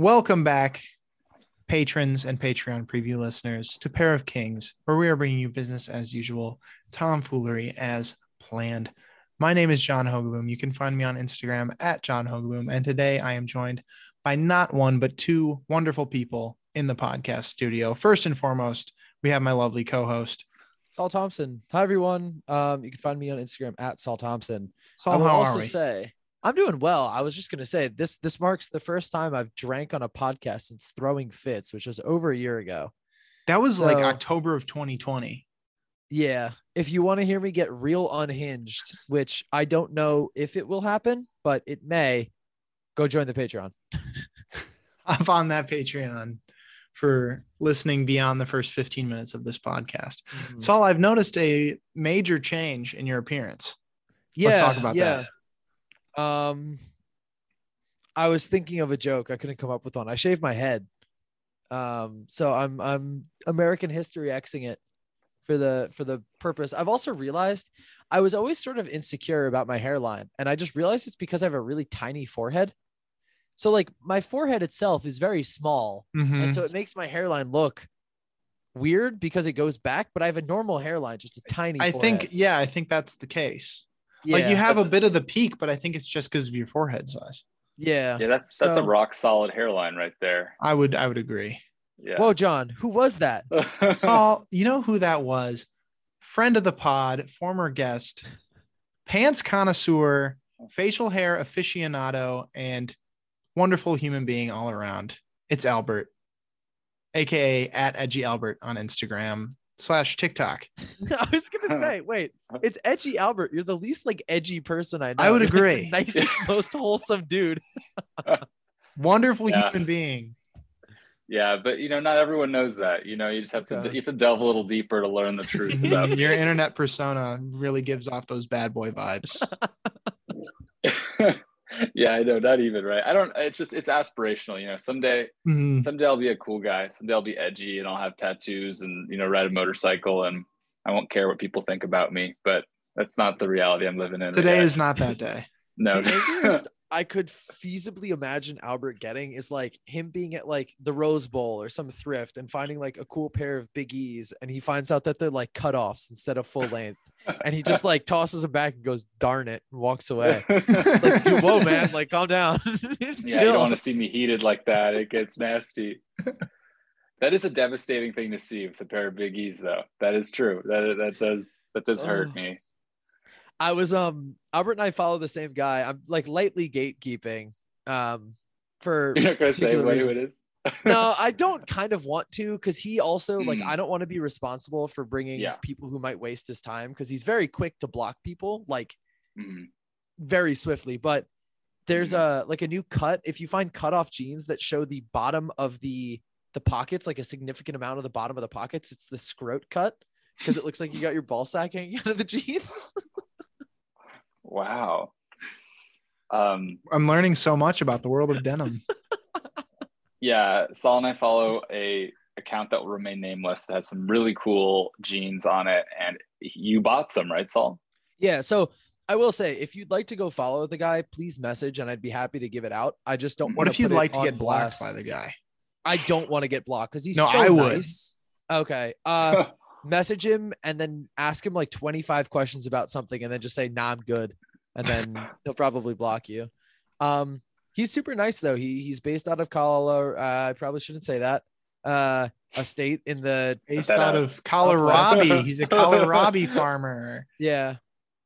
Welcome back, patrons and Patreon preview listeners, to Pair of Kings, where we are bringing you business as usual, tomfoolery as planned. My name is John Hogaboom. You can find me on Instagram at John Hogaboom. And today I am joined by not one, but two wonderful people in the podcast studio. First and foremost, we have my lovely co host, Sol Thompson. Hi everyone. Um, you can find me on Instagram at Sol Thompson. Sol. I will How also are we? say I'm doing well. I was just gonna say this this marks the first time I've drank on a podcast since throwing fits, which was over a year ago. That was like October of 2020. Yeah. If you want to hear me get real unhinged, which I don't know if it will happen, but it may, go join the Patreon. Hop on that Patreon for listening beyond the first 15 minutes of this podcast. Mhm. Sol, I've noticed a major change in your appearance. yeah, Let's talk about that. yeah. Um, I was thinking of a joke. I couldn't come up with one. I shaved my head. Um, so I'm I'm American history Xing it for the for the purpose. I've also realized I was always sort of insecure about my hairline, and I just realized it's because I have a really tiny forehead. So like my forehead itself is very small, Mhm. and so it makes my hairline look weird because it goes back. But I have a normal hairline, just a tiny. I forehead. think, yeah, I think that's the case. Like you have a bit of the peak, but I think it's just because of your forehead size. Yeah. Yeah, that's that's a rock solid hairline right there. I would, I would agree. Yeah. Whoa, John, who was that? Sol, you know who that was? Friend of the pod, former guest, pants connoisseur, facial hair aficionado, and wonderful human being all around. It's Albert, aka at Edgy Albert on Instagram slash TikTok. I was gonna say, wait, it's edgy Albert. You're the least like edgy person I know. I would You're, like, the agree. nicest, most wholesome dude. Wonderful Yeah. human being. yeah, but you know, not everyone knows that. You know, you just have to Okay. you have to delve a little deeper to learn the truth about Your internet persona really gives off those bad boy vibes. Yeah, I know, not even right. I don't it's just it's aspirational, you know. Someday Mhm. someday I'll be a cool guy. Someday I'll be edgy and I'll have tattoos and you know, ride a motorcycle and I won't care what people think about me, but that's not the reality I'm living in. Today yet. is not that day. no The angriest I could feasibly imagine Albert getting is like him being at like the Rose Bowl or some thrift and finding like a cool pair of Big E's, and he finds out that they're like cutoffs instead of full length, and he just like tosses them back and goes, "Darn it," and walks away. It's like, dude, whoa, man, like calm down. Yeah, you don't want to see me heated like that. It gets nasty. that is a devastating thing to see with a pair of Big E's, though. That is true. That that does that does hurt me. I was um Albert and I follow the same guy. I'm like lightly gatekeeping um for You're not gonna say what who it reasons. is. No, I don't kind of want to because he also like Mm. I don't want to be responsible for bringing Yeah. people who might waste his time because he's very quick to block people like Mhm. very swiftly. But there's Mm-hmm. a like a new cut. If you find cutoff jeans that show the bottom of the the pockets, like a significant amount of the bottom of the pockets, it's the scrot cut because it looks like you got your ball sack hanging out of the jeans. Wow. Um, I'm learning so much about the world of denim. yeah, Sol and I follow a account that will remain nameless that has some really cool jeans on it, and you bought some, right, Saul? Yeah. So I will say, if you'd like to go follow the guy, please message and I'd be happy to give it out. I just don't. What wanna if you'd like to get blocked blast. by the guy? I don't want to get blocked because he's No, so I would. nice. Okay. Uh, message him and then ask him like 25 questions about something and then just say, nah, I'm good. And then he'll probably block you. Um, he's super nice though. He he's based out of Colorado. Uh, I probably shouldn't say that. Uh, a state in the Based that out out. of Colorado. He's a Colorado farmer. Yeah.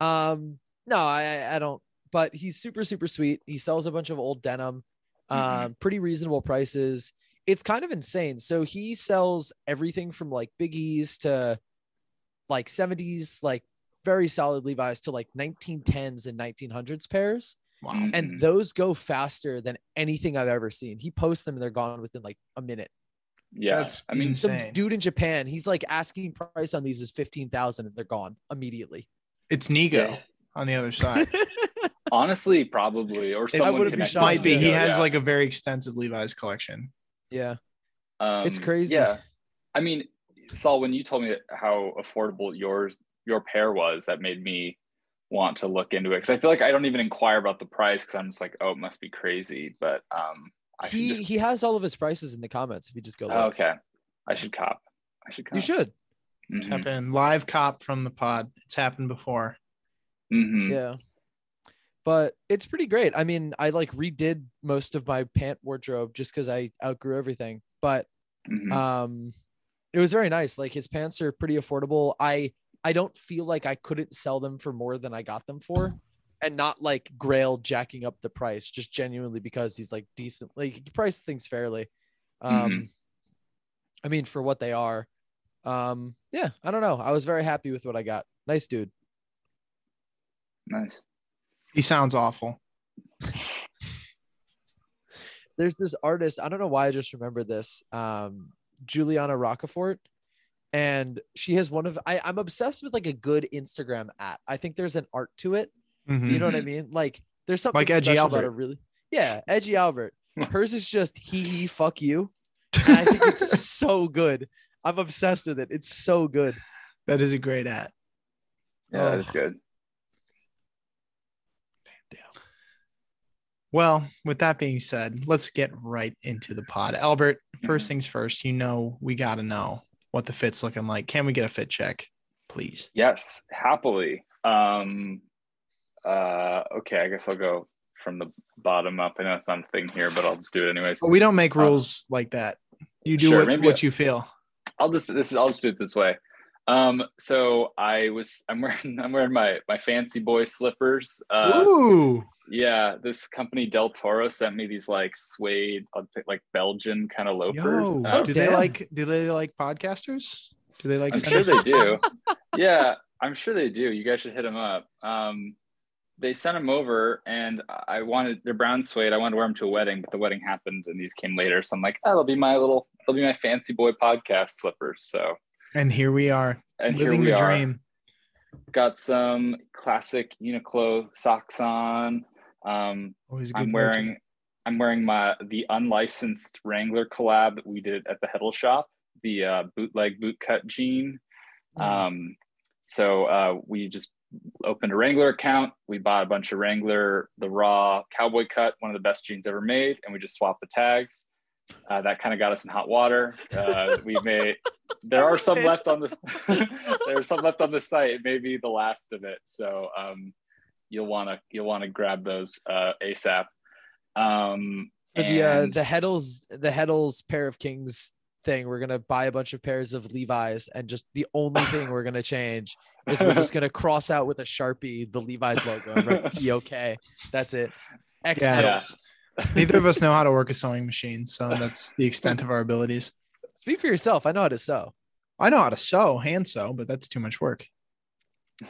Um, no, I I don't, but he's super, super sweet. He sells a bunch of old denim, um, Mhm. pretty reasonable prices. It's kind of insane. So he sells everything from like Big E's to like 70s, like very solid Levi's to like 1910s and 1900s pairs. Wow. And those go faster than anything I've ever seen. He posts them and they're gone within like a minute. yeah, That's I mean, Some Insane. dude in Japan, he's like asking price on these is 15,000 and they're gone immediately. It's Nigo Yeah. on the other side. honestly, probably, or It someone wouldn't be. Might be. to He has yeah. like a very extensive Levi's collection. yeah. Um, It's crazy. Yeah, I mean, Sol, when you told me how affordable yours your pair was, that made me want to look into it because I feel like I don't even inquire about the price because I'm just like, oh, it must be crazy. But um, I he just, he has all of his prices in the comments if you just go oh, okay. I should cop. I should cop. You should. Mhm. Happened live cop from the pod. It's happened before. Mhm. Yeah. But it's pretty great. I mean, I like redid most of my pant wardrobe just because I outgrew everything. But Mhm. um it was very nice. Like his pants are pretty affordable. I I don't feel like I couldn't sell them for more than I got them for. And not like Grail jacking up the price, just genuinely because he's like decent, like he priced things fairly. Um Mhm. I mean for what they are. Um, yeah, I don't know. I was very happy with what I got. Nice dude. nice. He sounds awful. there's this artist i don't know why i just remember this um juliana rockefort and she has one of I, i'm obsessed with like a good instagram at i think there's an art to it Mhm. you know what i Mhm. mean like there's something Like Edgy special about Albert. it really yeah edgy albert hers is just he he fuck you and i think it's so good i'm obsessed with it it's so good That is a great at. Yeah, that Oh. is good. Well, with that being said, let's get right into the pod. Albert, 1st Mhm. things first, you know we got to know what the fit's looking like. Can we get a fit check, please? Yes, happily. Um, uh, okay, I guess I'll go from the bottom up. I know it's not a thing here, but I'll just do it anyways. But we don't make rules like that. You do sure, what, maybe what you feel. I'll just this is I'll just do it this way. Um, so I was I'm wearing I'm wearing my my fancy boy slippers. Uh, Ooh. Yeah, this company Del Toro sent me these like suede, uh, like Belgian kind of loafers. Yo, Uh, do they like do they like podcasters? Do they like I'm sure they do. yeah, I'm sure they do. You guys should hit them up. Um, they sent them over, and I wanted they're brown suede. I wanted to wear them to a wedding, but the wedding happened, and these came later. So I'm like, oh, they'll be my little, they'll be my fancy boy podcast slippers. So And here we are, and living here the we are. dream. Got some classic Uniqlo socks on. Um, Always a good I'm go-to. wearing I'm wearing my the unlicensed Wrangler collab that we did at the Heddle shop, the uh, bootleg bootcut jean. Mm. Um, so uh, we just opened a Wrangler account. We bought a bunch of Wrangler, the raw cowboy cut, one of the best jeans ever made, and we just swapped the tags. Uh, that kind of got us in hot water. Uh, we made there are some left on the there are some left on the site. Maybe the last of it. So um, you'll want to you'll want to grab those uh, ASAP. Um, For the uh, the Heddels the Heddels pair of kings thing, we're gonna buy a bunch of pairs of Levi's, and just the only thing we're gonna change is we're just gonna cross out with a sharpie the Levi's logo and write POK. That's it. X Yeah. Heddels. Neither of us know how to work a sewing machine, so that's the extent of our abilities. Speak for yourself. I know how to sew. I know how to sew, hand sew, but that's too much work.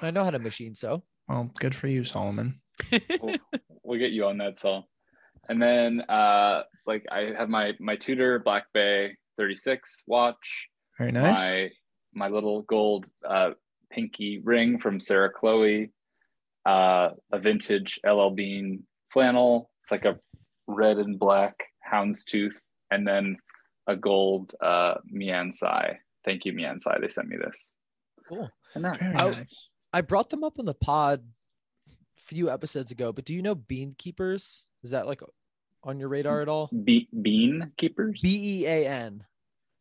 I know how to machine sew. Well, good for you, Solomon. we'll, we'll get you on that Sol. And then uh like I have my my Tudor Black Bay 36 watch, Very nice. my my little gold uh pinky ring from Sarah Chloe, uh a vintage LL Bean flannel. It's like a red and black houndstooth, and then a gold uh Miansai. Thank you, Miansai. They sent me this. Cool. And that- Very I- nice. I brought them up on the pod a few episodes ago, but do you know Bean Keepers? Is that like on your radar at all? Be- bean keepers? B E A N.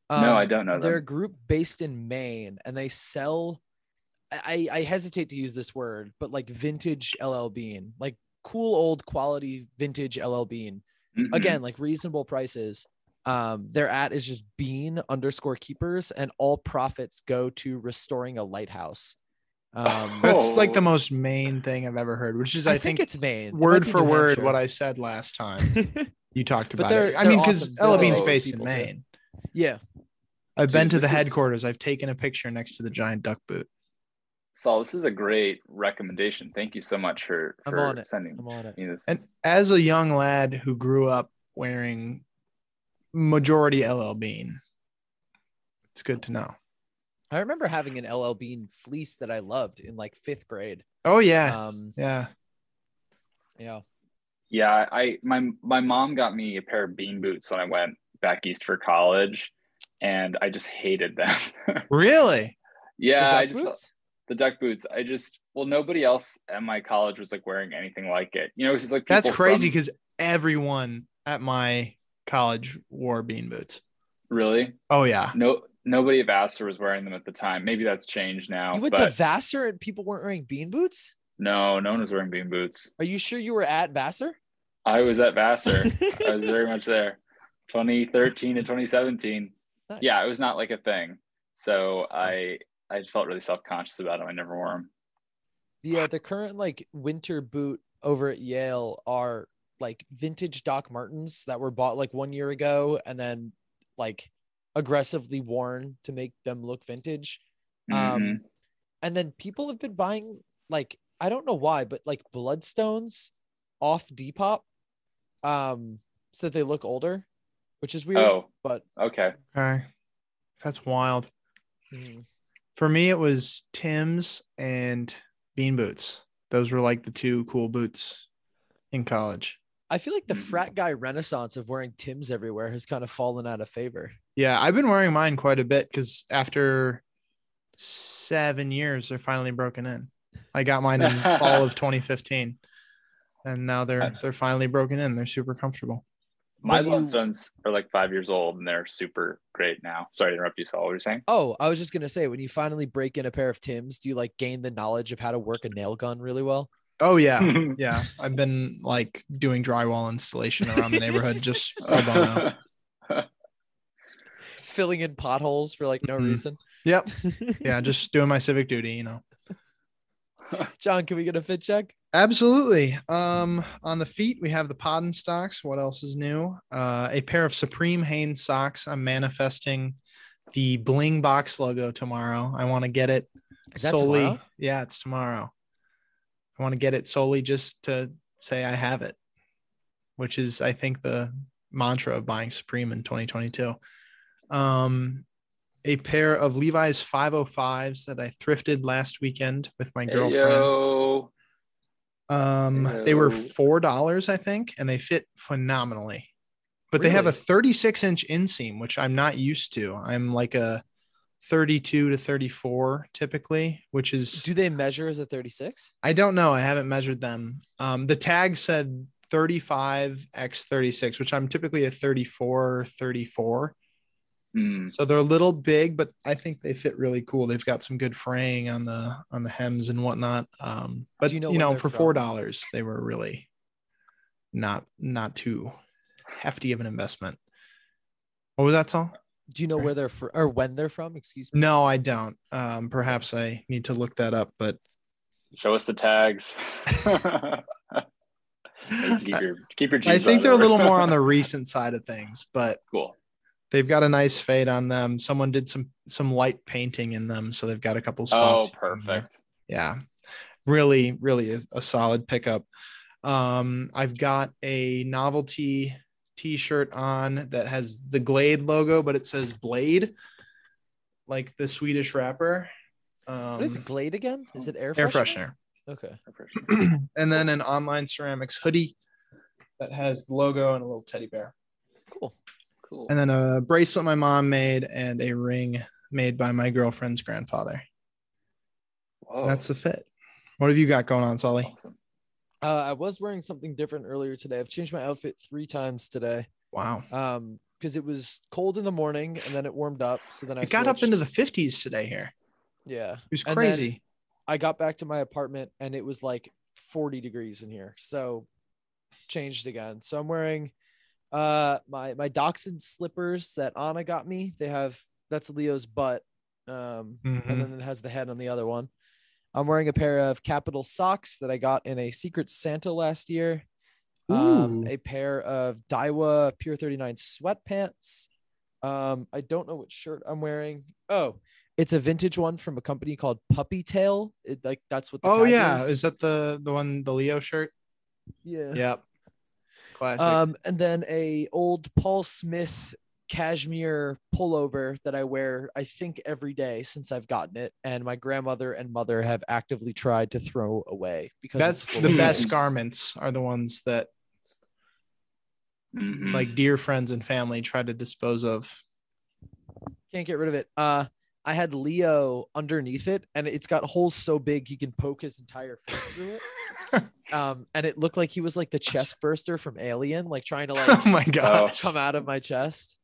no, I don't know Them. They're a group based in Maine and they sell I, I hesitate to use this word, but like vintage LL Bean, like cool old quality vintage LL Bean. Mhm. Again, like reasonable prices. Um, their at is just bean underscore keepers, and all profits go to restoring a lighthouse. Um, That's like the Oh. most main thing I've ever heard, which is I, I, think, think, it's Maine. Word for New word Hampshire. what I said last time. You talked about they're- it. I they're mean, because awesome. They're LL Bean's based in people, too. Maine. yeah. I've been to the this is- headquarters. I've taken a picture next to the giant duck boot. Sol, this is a great recommendation. Thank you so much for, I'm for on it. sending I'm on it. me this. And as a young lad who grew up wearing majority LL Bean, it's good to know. I remember having an LL Bean fleece that I loved in like fifth grade. Oh yeah, Um, yeah. yeah. yeah, I my my mom got me a pair of bean boots when I went back east for college, and I just hated them. Really? yeah, The I just boots? the duck boots. I just well, nobody else at my college was like wearing anything like it. You know, it's just like That's people crazy from- because everyone at my college wore bean boots. Really? Oh yeah. No, nobody at Vassar was wearing them at the time. Maybe that's changed now. You went to Vassar and people weren't wearing bean boots? no, no one was wearing bean boots. Are you sure you were at Vassar? I was at Vassar. I was very much there. 2013 to 2017. Nice. Yeah, it was not like a thing. So I I just felt really self conscious about them. I never wore them. The uh, the current like winter boot over at Yale are like vintage Doc Martens that were bought like one year ago and then like aggressively worn to make them look vintage. Mhm. Um, and then people have been buying like I don't know why, but like Blundstones off Depop, um, so that they look older, which is weird. oh, But okay. Okay. That's wild. mhm. For me, it was Tim's and bean boots. Those were like the two cool boots in college. I feel like the Mhm. frat guy renaissance of wearing Tim's everywhere has kind of fallen out of favor. Yeah, I've been wearing mine quite a bit because after seven years, they're finally broken in. I got mine in fall of 2015, and now they're they're finally broken in. They're super comfortable. My When you- Blundstones are like five years old and they're super great now. Sorry to interrupt you, Sol. What were you saying? Oh, I was just gonna say, when you finally break in a pair of Tim's, do you like gain the knowledge of how to work a nail gun really well? Oh yeah, yeah. I've been like doing drywall installation around the neighborhood just pro bono. Filling in potholes for like no Mhm. reason. Yep. Yeah, just doing my civic duty, you know. John, can we get a fit check? Absolutely. Um, on the feet, we have the Podden stocks. What else is new? Uh, a pair of Supreme Hanes socks. I'm manifesting the Bling Box logo tomorrow. I want to get it solely. tomorrow? Yeah, it's tomorrow. I want to get it solely just to say I have it, which is, I think, the mantra of buying Supreme in 2022. Um, a pair of Levi's 505s that I thrifted last weekend with my girlfriend. Yo. Um, they were four dollars, I think, and they fit phenomenally. But they have a 36 inch inseam, which I'm not used to. I'm like a 32 to 34 typically, which is Do they measure as a 36? I don't know. I haven't measured them. Um, the tag said 35 x 36, which I'm typically a 34, 34. Mm. So they're a little big, but I think they fit really cool. They've got some good fraying on the on the hems and whatnot. Um, but Do you you know know, where they're for four dollars, they were really not not too hefty of an investment. What was that song? Do you know where they're from or when they're from? Excuse me. No, I don't. Um, perhaps I need to look that up, but Show us the tags. keep your keep your I think they're a little more on the recent side of things, but cool. They've got a nice fade on them. Someone did some some light painting in them, so they've got a couple Oh, spots. here and there. perfect. yeah really really a, a solid pickup um i've got a novelty t-shirt on that has the glade logo but it says Bladee like the swedish rapper um What is it, Glade again? Is it air freshener? air freshener? freshener Okay. and then an online ceramics hoodie that has the logo and a little teddy bear Cool. Cool. and then a bracelet my mom made and a ring made by my girlfriend's grandfather Whoa. that's the fit what have you got going on sully awesome. Uh, I was wearing something different earlier today. I've changed my outfit three times today. wow Um, because it was cold in the morning and then it warmed up. So then I it got up into the 50s today here yeah. It was And then- crazy. I got back to my apartment and it was like 40 degrees in here. So changed again. So I'm wearing uh my my dachshund slippers that Anna got me. They have that's Leo's butt. Um Mhm. and then it has the head on the other one. I'm wearing a pair of Kapital socks that I got in a secret Santa last year. Um, a pair of Daiwa Pier39 sweatpants. Um, I don't know what shirt I'm wearing. Oh, it's a vintage one from a company called Puppy Tail. It, like that's what the oh yeah, is. is that the the one the Leo shirt? yeah. Yep. Classic. Um, and then a old Paul Smith cashmere pullover that I wear, I think every day since I've gotten it, and my grandmother and mother have actively tried to throw away because That's it's the best garments are the ones that Mhm. like dear friends and family try to dispose of. Can't get rid of it. Uh, I had Leo underneath it, and it's got holes so big he can poke his entire face through it. um, and it looked like he was like the chest burster from Alien, like trying to like oh my god. come out of my chest.